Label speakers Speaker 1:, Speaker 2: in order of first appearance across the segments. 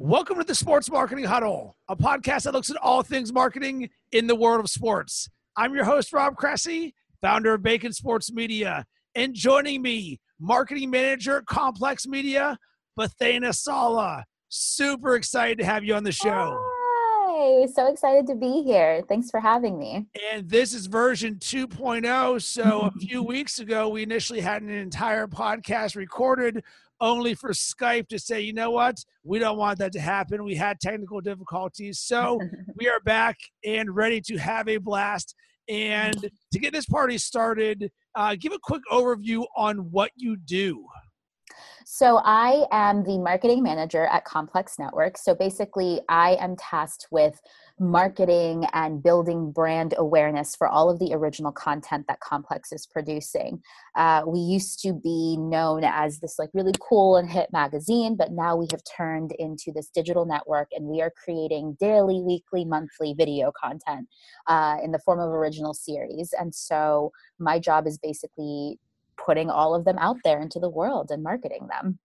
Speaker 1: Welcome to the Sports Marketing Huddle, a podcast that looks at all things marketing in the world of sports. I'm your host, Rob Cressy, founder of Bacon Sports Media. And joining me, marketing manager at Complex Media, Bothaina Sala. Super excited to have you on the show.
Speaker 2: Hi, so excited to be here. Thanks for having me.
Speaker 1: And this is version 2.0. So a few weeks ago, we initially had an entire podcast recorded only for Skype to say, you know what, we don't want that to happen. We had technical difficulties. So we are back and ready to have a blast. And to get this party started, uh, give a quick overview on what you do.
Speaker 2: So, I am the marketing manager at Complex Network. So, basically, I am tasked with marketing and building brand awareness for all of the original content that Complex is producing. Uh, we used to be known as this like really cool and hit magazine, but now we have turned into this digital network and we are creating daily, weekly, monthly video content uh, in the form of original series. And so my job is basically putting all of them out there into the world and marketing them.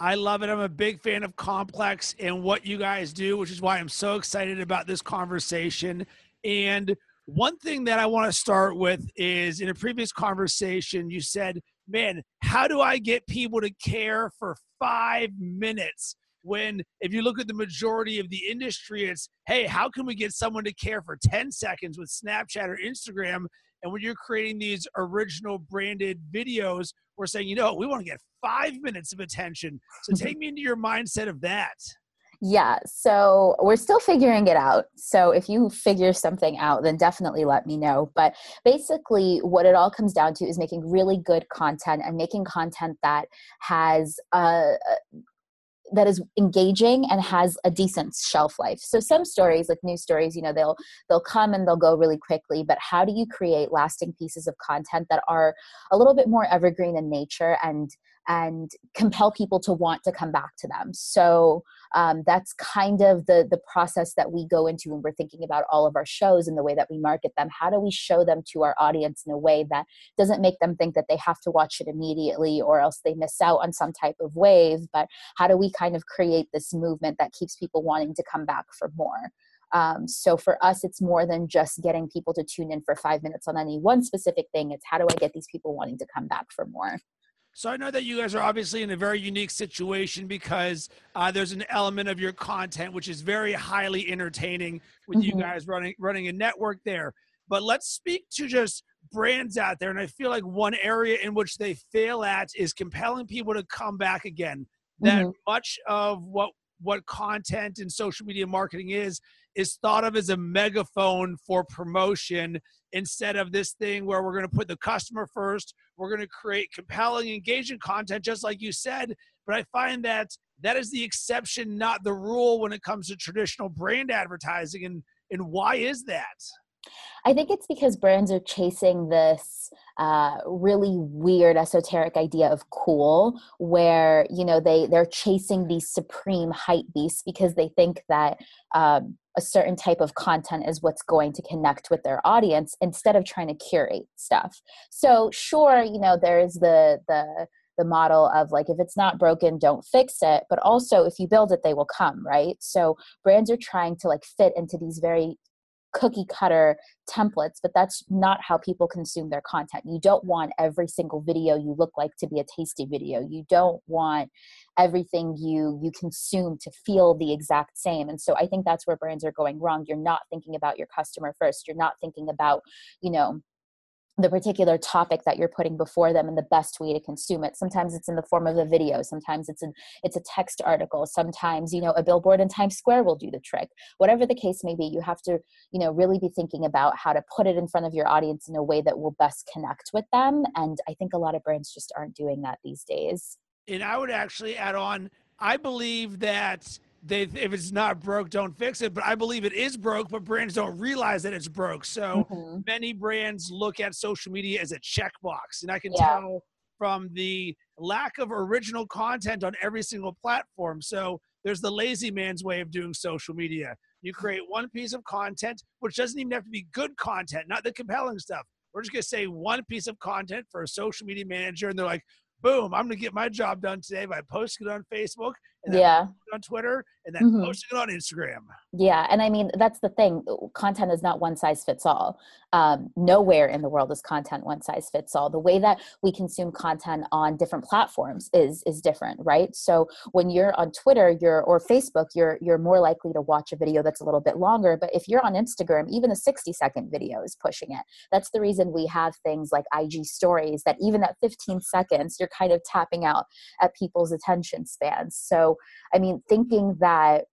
Speaker 1: I love it. I'm a big fan of Complex and what you guys do, which is why I'm so excited about this conversation. And one thing that I want to start with is in a previous conversation, you said, Man, how do I get people to care for five minutes? When, if you look at the majority of the industry, it's, Hey, how can we get someone to care for 10 seconds with Snapchat or Instagram? And when you're creating these original branded videos, we're saying, you know, we want to get five minutes of attention. So take me into your mindset of that.
Speaker 2: Yeah, so we're still figuring it out. So if you figure something out, then definitely let me know. But basically, what it all comes down to is making really good content and making content that has a, that is engaging and has a decent shelf life. So some stories, like news stories, you know, they'll they'll come and they'll go really quickly. But how do you create lasting pieces of content that are a little bit more evergreen in nature and and compel people to want to come back to them so um, that's kind of the the process that we go into when we're thinking about all of our shows and the way that we market them how do we show them to our audience in a way that doesn't make them think that they have to watch it immediately or else they miss out on some type of wave but how do we kind of create this movement that keeps people wanting to come back for more um, so for us, it's more than just getting people to tune in for five minutes on any one specific thing. It's how do I get these people wanting to come back for more?
Speaker 1: So I know that you guys are obviously in a very unique situation because uh, there's an element of your content which is very highly entertaining with mm-hmm. you guys running running a network there. But let's speak to just brands out there, and I feel like one area in which they fail at is compelling people to come back again. That mm-hmm. much of what what content and social media marketing is is thought of as a megaphone for promotion instead of this thing where we're going to put the customer first we're going to create compelling engaging content just like you said. But i find that that is the exception not the rule when it comes to traditional brand advertising and and why is that
Speaker 2: I think it's because brands are chasing this uh, really weird esoteric idea of cool, where you know they they're chasing these supreme hype beasts because they think that um, a certain type of content is what's going to connect with their audience instead of trying to curate stuff. So sure, you know there's the the the model of like if it's not broken don't fix it but also if you build it they will come right so brands are trying to like fit into these very cookie cutter templates but that's not how people consume their content. You don't want every single video you look like to be a tasty video. You don't want everything you you consume to feel the exact same. And so i think that's where brands are going wrong. You're not thinking about your customer first. You're not thinking about you know the particular topic that you're putting before them and the best way to consume it. Sometimes it's in the form of a video sometimes it's a it's a text article sometimes you know a billboard in times square will do the trick. Whatever the case may be you have to you know really be thinking about how to put it in front of your audience in a way that will best connect with them and i think a lot of brands just aren't doing that these days.
Speaker 1: And i would actually add on i believe that they if it's not broke don't fix it. But i believe it is broke but brands don't realize that it's broke. So mm-hmm. many brands look at social media as a checkbox. And i can yeah. tell from the lack of original content on every single platform. So there's the lazy man's way of doing social media. You create one piece of content which doesn't even have to be good content not the compelling stuff. We're just going to say one piece of content for a social media manager and they're like boom i'm going to get my job done today by posting it on facebook and
Speaker 2: Yeah.
Speaker 1: on Twitter and then
Speaker 2: Mhm.
Speaker 1: posting it on Instagram.
Speaker 2: Yeah, and I mean that's the thing. Content is not one size fits all. Um, nowhere in the world is content one size fits all. The way that we consume content on different platforms is is different, right? So when you're on Twitter, you're or Facebook, you're you're more likely to watch a video that's a little bit longer. But if you're on Instagram, even a 60 second video is pushing it. That's the reason we have things like IG stories that even at 15 seconds, you're kind of tapping out at people's attention spans. So I mean, thinking that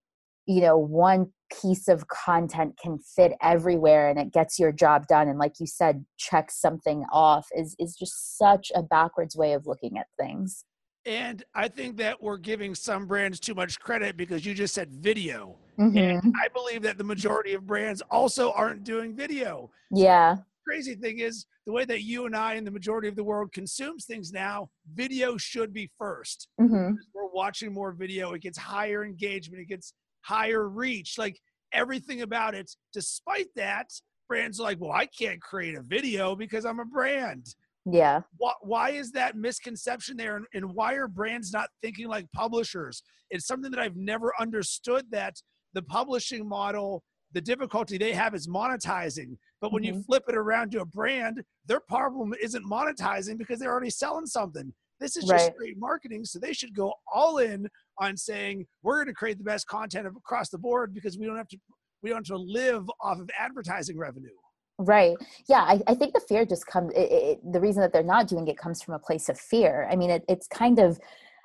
Speaker 2: you know one piece of content can fit everywhere and it gets your job done and like you said checks something off is is just such a backwards way of looking at things
Speaker 1: And I think that we're giving some brands too much credit because you just said video.
Speaker 2: Mhm.
Speaker 1: I believe that the majority of brands also aren't doing video.
Speaker 2: yeah
Speaker 1: Crazy thing is, the way that you and I and the majority of the world consumes things now, video should be first.
Speaker 2: hmm
Speaker 1: We're watching more video, it gets higher engagement, it gets higher reach, like everything about it. Despite that, brands are like, well, I can't create a video because I'm a brand.
Speaker 2: yeah
Speaker 1: why, why is that misconception there and, and why are brands not thinking like publishers it's something that i've never understood that the publishing model the difficulty they have is monetizing but when you
Speaker 2: Mhm.
Speaker 1: flip it around to a brand their problem isn't monetizing because they're already selling something this is just
Speaker 2: Right.
Speaker 1: great marketing so they should go all in on saying we're going to create the best content across the board because we don't have to we don't have to live off of advertising revenue
Speaker 2: Right. Yeah. I, I think the fear just comes, it, it, the reason that they're not doing it comes from a place of fear. I mean, it, it's kind of,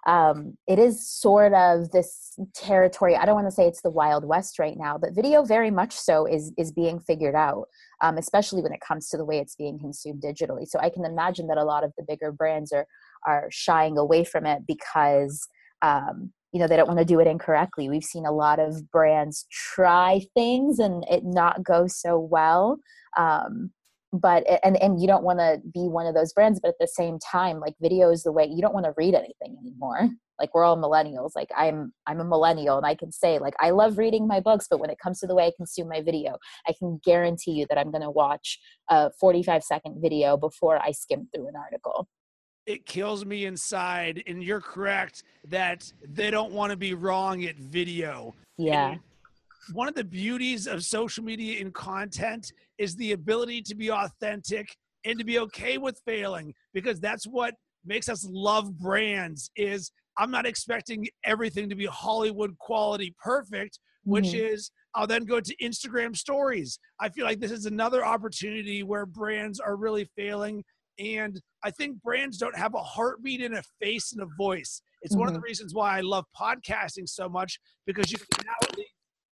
Speaker 2: um, it is sort of this territory. I don't want to say it's the Wild West right now, but video very much so is, is being figured out, um, especially when it comes to the way it's being consumed digitally. So I can imagine that a lot of the bigger brands are, are shying away from it because, um, you know they don't want to do it incorrectly we've seen a lot of brands try things and it not go so well um, but and and you don't want to be one of those brands but at the same time like video is the way you don't want to read anything anymore. Like we're all millennials. Like i'm i'm a millennial and i can say like i love reading my books but when it comes to the way i consume my video i can guarantee you that i'm going to watch a 45 second video before i skim through an article.
Speaker 1: It kills me inside and you're correct that they don't want to be wrong at video.
Speaker 2: Yeah.
Speaker 1: And one of the beauties of social media and content is the ability to be authentic and to be okay with failing because that's what makes us love brands is i'm not expecting everything to be hollywood quality perfect which
Speaker 2: Mhm.
Speaker 1: is I'll then go to Instagram stories. I feel like this is another opportunity where brands are really failing. And I think brands don't have a heartbeat and a face and a voice. It's one of the reasons why I love podcasting so much because you can now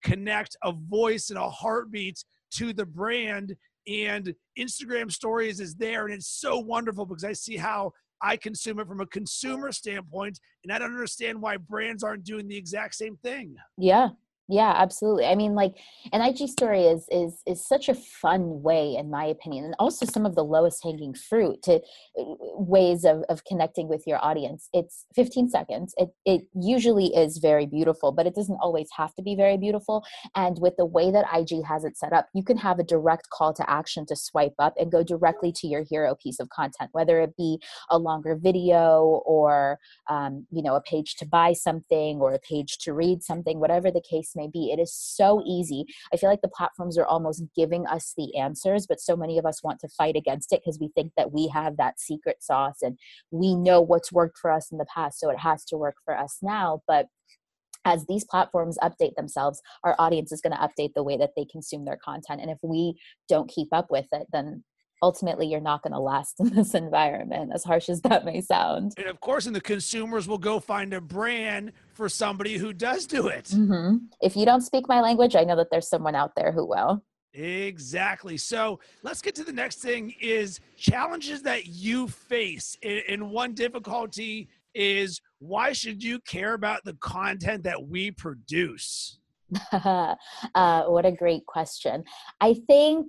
Speaker 1: connect a voice and a heartbeat to the brand. And Instagram stories is there. And it's so wonderful because I see how I consume it from a consumer standpoint. And I don't understand why brands aren't doing the exact same thing.
Speaker 2: Yeah. Yeah, absolutely. I mean, like an IG story is is is such a fun way, in my opinion, and also some of the lowest hanging fruit to uh, ways of, of connecting with your audience. It's 15 seconds. It it usually is very beautiful, but it doesn't always have to be very beautiful. And with the way that IG has it set up, you can have a direct call to action to swipe up and go directly to your hero piece of content, whether it be a longer video or um, you know a page to buy something or a page to read something, whatever the case may be. It is so easy. I feel like the platforms are almost giving us the answers, but so many of us want to fight against it because we think that we have that secret sauce and we know what's worked for us in the past, so it has to work for us now. But as these platforms update themselves, our audience is going to update the way that they consume their content. And if we don't keep up with it, then ultimately you're not going to last in this environment, as harsh as that may sound.
Speaker 1: And of course, and the consumers will go find a brand for somebody who does do it.
Speaker 2: Mm-hmm. If you don't speak my language, I know that there's someone out there who will.
Speaker 1: Exactly. So let's get to the next thing is challenges that you face. And one difficulty is why should you care about the content that we produce?
Speaker 2: uh, what a great question. I think,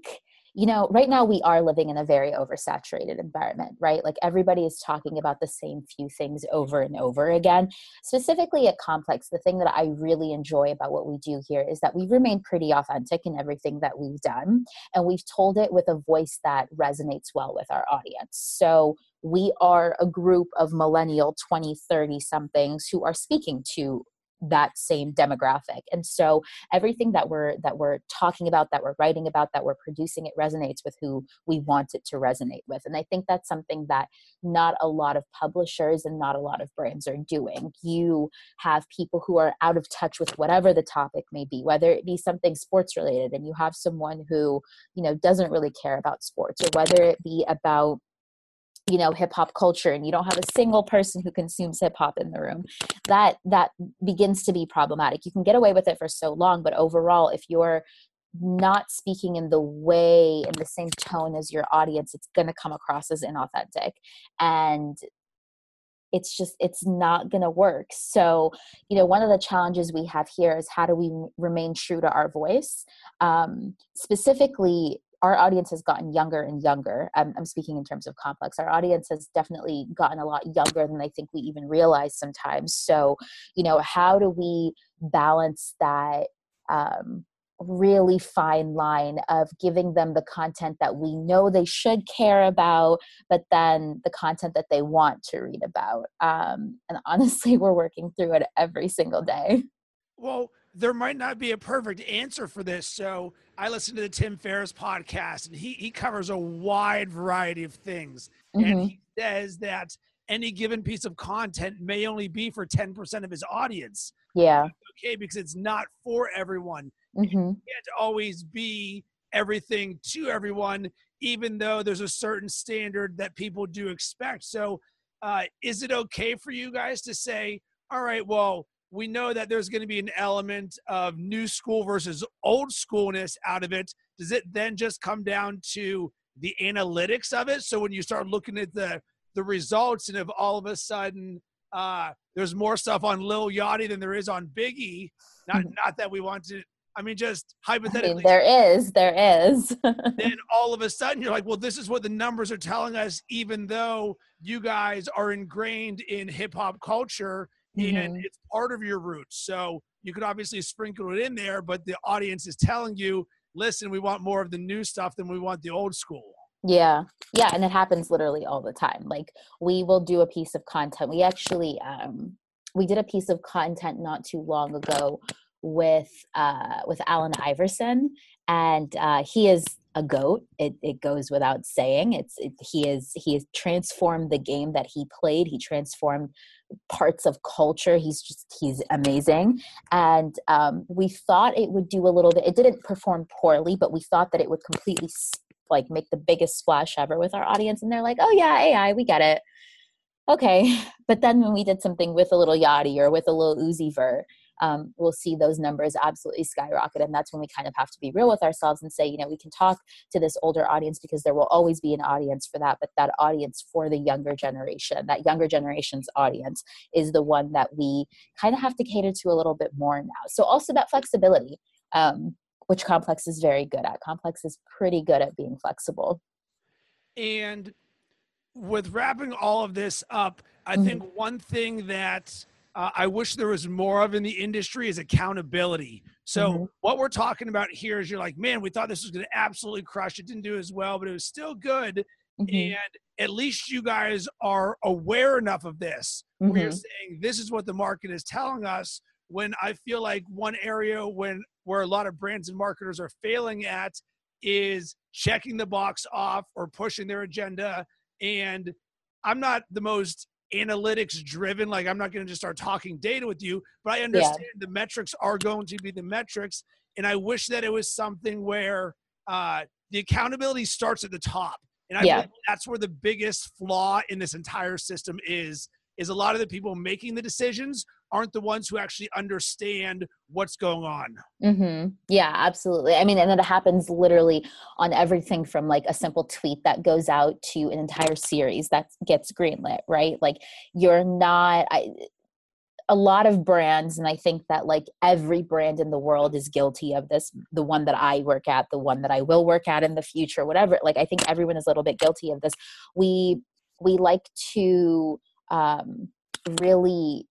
Speaker 2: you know, right now we are living in a very oversaturated environment, right? Like everybody is talking about the same few things over and over again. Specifically at Complex, the thing that I really enjoy about what we do here is that we remain pretty authentic in everything that we've done. And we've told it with a voice that resonates well with our audience. So, we are a group of millennial 20 30 somethings who are speaking to that same demographic. And so everything that we're that we're talking about that we're writing about that we're producing it resonates with who we want it to resonate with. And i think that's something that not a lot of publishers and not a lot of brands are doing. You have people who are out of touch with whatever the topic may be whether it be something sports related and you have someone who you know doesn't really care about sports or whether it be about you know hip hop culture and you don't have a single person who consumes hip hop in the room that that begins to be problematic. You can get away with it for so long but overall if you're not speaking in the way in the same tone as your audience it's going to come across as inauthentic and it's just it's not going to work. So you know one of the challenges we have here is how do we remain true to our voice? Um, specifically our audience has gotten younger and younger. I'm, I'm, speaking in terms of complex. Our audience has definitely gotten a lot younger than I think we even realize sometimes. So, you know, how do we balance that um, really fine line of giving them the content that we know they should care about, but then the content that they want to read about? Um, and honestly, we're working through it every single day.
Speaker 1: Well, there might not be a perfect answer for this. So I listen to the Tim Ferriss podcast, and he he covers a wide variety of things, mm-hmm. and he says that any given piece of content may only be for 10% of his audience.
Speaker 2: Yeah.
Speaker 1: Okay, because it's not for everyone.
Speaker 2: Mm-hmm.
Speaker 1: can't always be everything to everyone, even though there's a certain standard that people do expect. So, uh, is it okay for you guys to say, all right, well, we know that there's going to be an element of new school versus old schoolness out of it. Does it then just come down to the analytics of it? So when you start looking at the the results, and if all of a sudden uh, there's more stuff on Lil Yachty than there is on Biggie, not mm-hmm. not that we want to. I mean, just hypothetically, I mean,
Speaker 2: there is, there is.
Speaker 1: then all of a sudden, you're like, well, this is what the numbers are telling us, even though you guys are ingrained in hip hop culture mm-hmm. and it's part of your roots. So you could obviously sprinkle it in there, but the audience is telling you, listen, we want more of the new stuff than we want the old school.
Speaker 2: Yeah. Yeah. And it happens literally all the time. Like we will do a piece of content. We actually, um, we did a piece of content not too long ago with uh with Allen Iverson and uh he is a goat it, it goes without saying it's it, he is he has transformed the game that he played he transformed parts of culture he's just he's amazing. And um, we thought it would do a little bit it didn't perform poorly but we thought that it would completely like make the biggest splash ever with our audience and they're like oh yeah ai we get it. Okay but then when we did something with a Lil Yachty or with a Lil Uzi Vert um, we'll see those numbers absolutely skyrocket. And that's when we kind of have to be real with ourselves and say, you know, we can talk to this older audience because there will always be an audience for that. But that audience for the younger generation, that younger generation's audience, is the one that we kind of have to cater to a little bit more now. So also that flexibility. Um, which complex is very good at complex is pretty good at being flexible
Speaker 1: and with wrapping all of this up i mm-hmm. think one thing that uh, I wish there was more of in the industry is accountability. So mm-hmm. what we're talking about here is you're like, man, we thought this was going to absolutely crush. It didn't do as well, but it was still good. Mm-hmm. And at least you guys are aware enough of this. Mm-hmm. You're saying this is what the market is telling us. When I feel like one area when where a lot of brands and marketers are failing at is checking the box off or pushing their agenda. And I'm not the most analytics driven. Like I'm not going to just start talking data with you, but I understand yeah. the metrics are going to be the metrics. And I wish that it was something where uh, the accountability starts at the top. And I yeah. that's where the biggest flaw in this entire system is is a lot of the people making the decisions aren't the ones who actually understand what's going on.
Speaker 2: Mm-hmm. Yeah, absolutely. I mean, and it happens literally on everything from like a simple tweet that goes out to an entire series that gets greenlit, right? Like you're not. I, a lot of brands and i think that like every brand in the world is guilty of this the one that i work at the one that i will work at in the future whatever like i think everyone is a little bit guilty of this we we like to um, really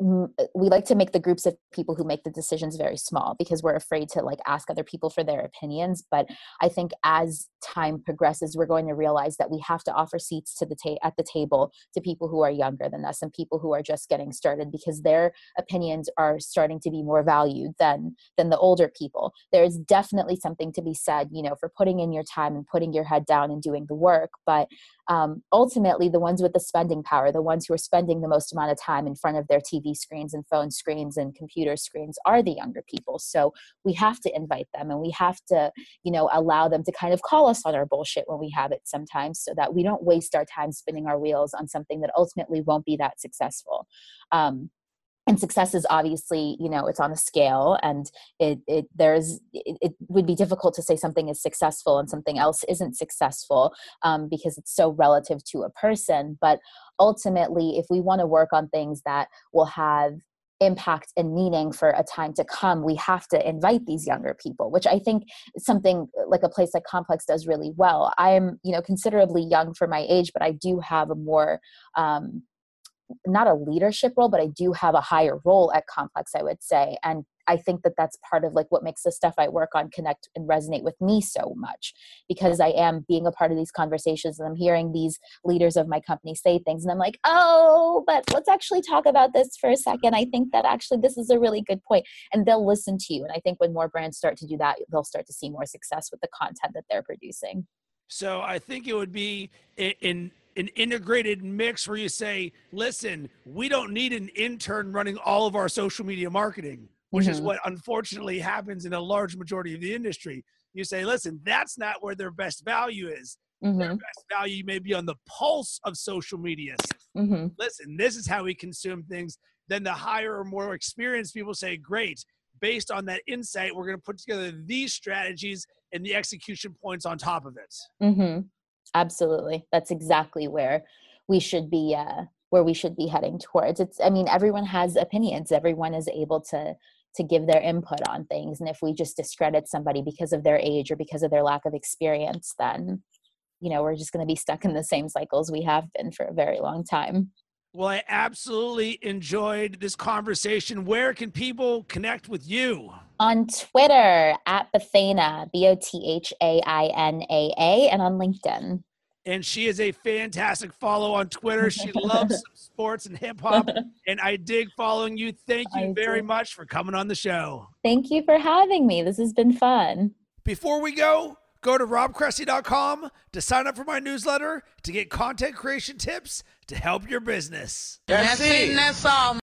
Speaker 2: Uh, we like to make the groups of people who make the decisions very small because we're afraid to like ask other people for their opinions but i think as time progresses we're going to realize that we have to offer seats to the ta- at the table to people who are younger than us and people who are just getting started because their opinions are starting to be more valued than than the older people. There's definitely something to be said you know for putting in your time and putting your head down and doing the work but um, ultimately the ones with the spending power the ones who are spending the most amount of time in front of their tv screens and phone screens and computer screens are the younger people. So we have to invite them and we have to you know allow them to kind of call us on our bullshit when we have it sometimes so that we don't waste our time spinning our wheels on something that ultimately won't be that successful. Um, and success is obviously you know it's on a scale and it, it there's it, it, would be difficult to say something is successful and something else isn't successful um, because it's so relative to a person. But ultimately if we want to work on things that will have impact and meaning for a time to come we have to invite these younger people which i think something like a place like complex does really well. I am you know considerably young for my age but i do have a more um, not a leadership role but i do have a higher role at complex i would say and i think that that's part of like what makes the stuff i work on connect and resonate with me so much because i am being a part of these conversations and i'm hearing these leaders of my company say things and i'm like oh but let's actually talk about this for a second. I think that actually this is a really good point. And they'll listen to you and i think when more brands start to do that they'll start to see more success with the content that they're producing.
Speaker 1: So I think it would be in an integrated mix where you say, listen, we don't need an intern running all of our social media marketing, which mm-hmm. is what unfortunately happens in a large majority of the industry. You say, listen, that's not where their best value is. Mm-hmm. Their best value may be on the pulse of social media. Mm-hmm. Listen, this is how we consume things. Then the higher or more experienced people say, great, based on that insight, we're going to put together these strategies and the execution points on top of it.
Speaker 2: Absolutely. That's exactly where we should be uh where we should be heading towards. It's I mean everyone has opinions. Everyone is able to to give their input on things and if we just discredit somebody because of their age or because of their lack of experience then you know we're just going to be stuck in the same cycles we have been for a very long time.
Speaker 1: Well, I absolutely enjoyed this conversation. Where can people connect with you?
Speaker 2: On Twitter at Bothaina, B O T H A I N A A, and on LinkedIn.
Speaker 1: And she is a fantastic follow on Twitter. She loves sports and hip hop, and I dig following you. Thank you I very do. much for coming on the show.
Speaker 2: Thank you for having me. This has been fun.
Speaker 1: Before we go, go to robcressy.com to sign up for my newsletter to get content creation tips to help your business. That's it. That's all.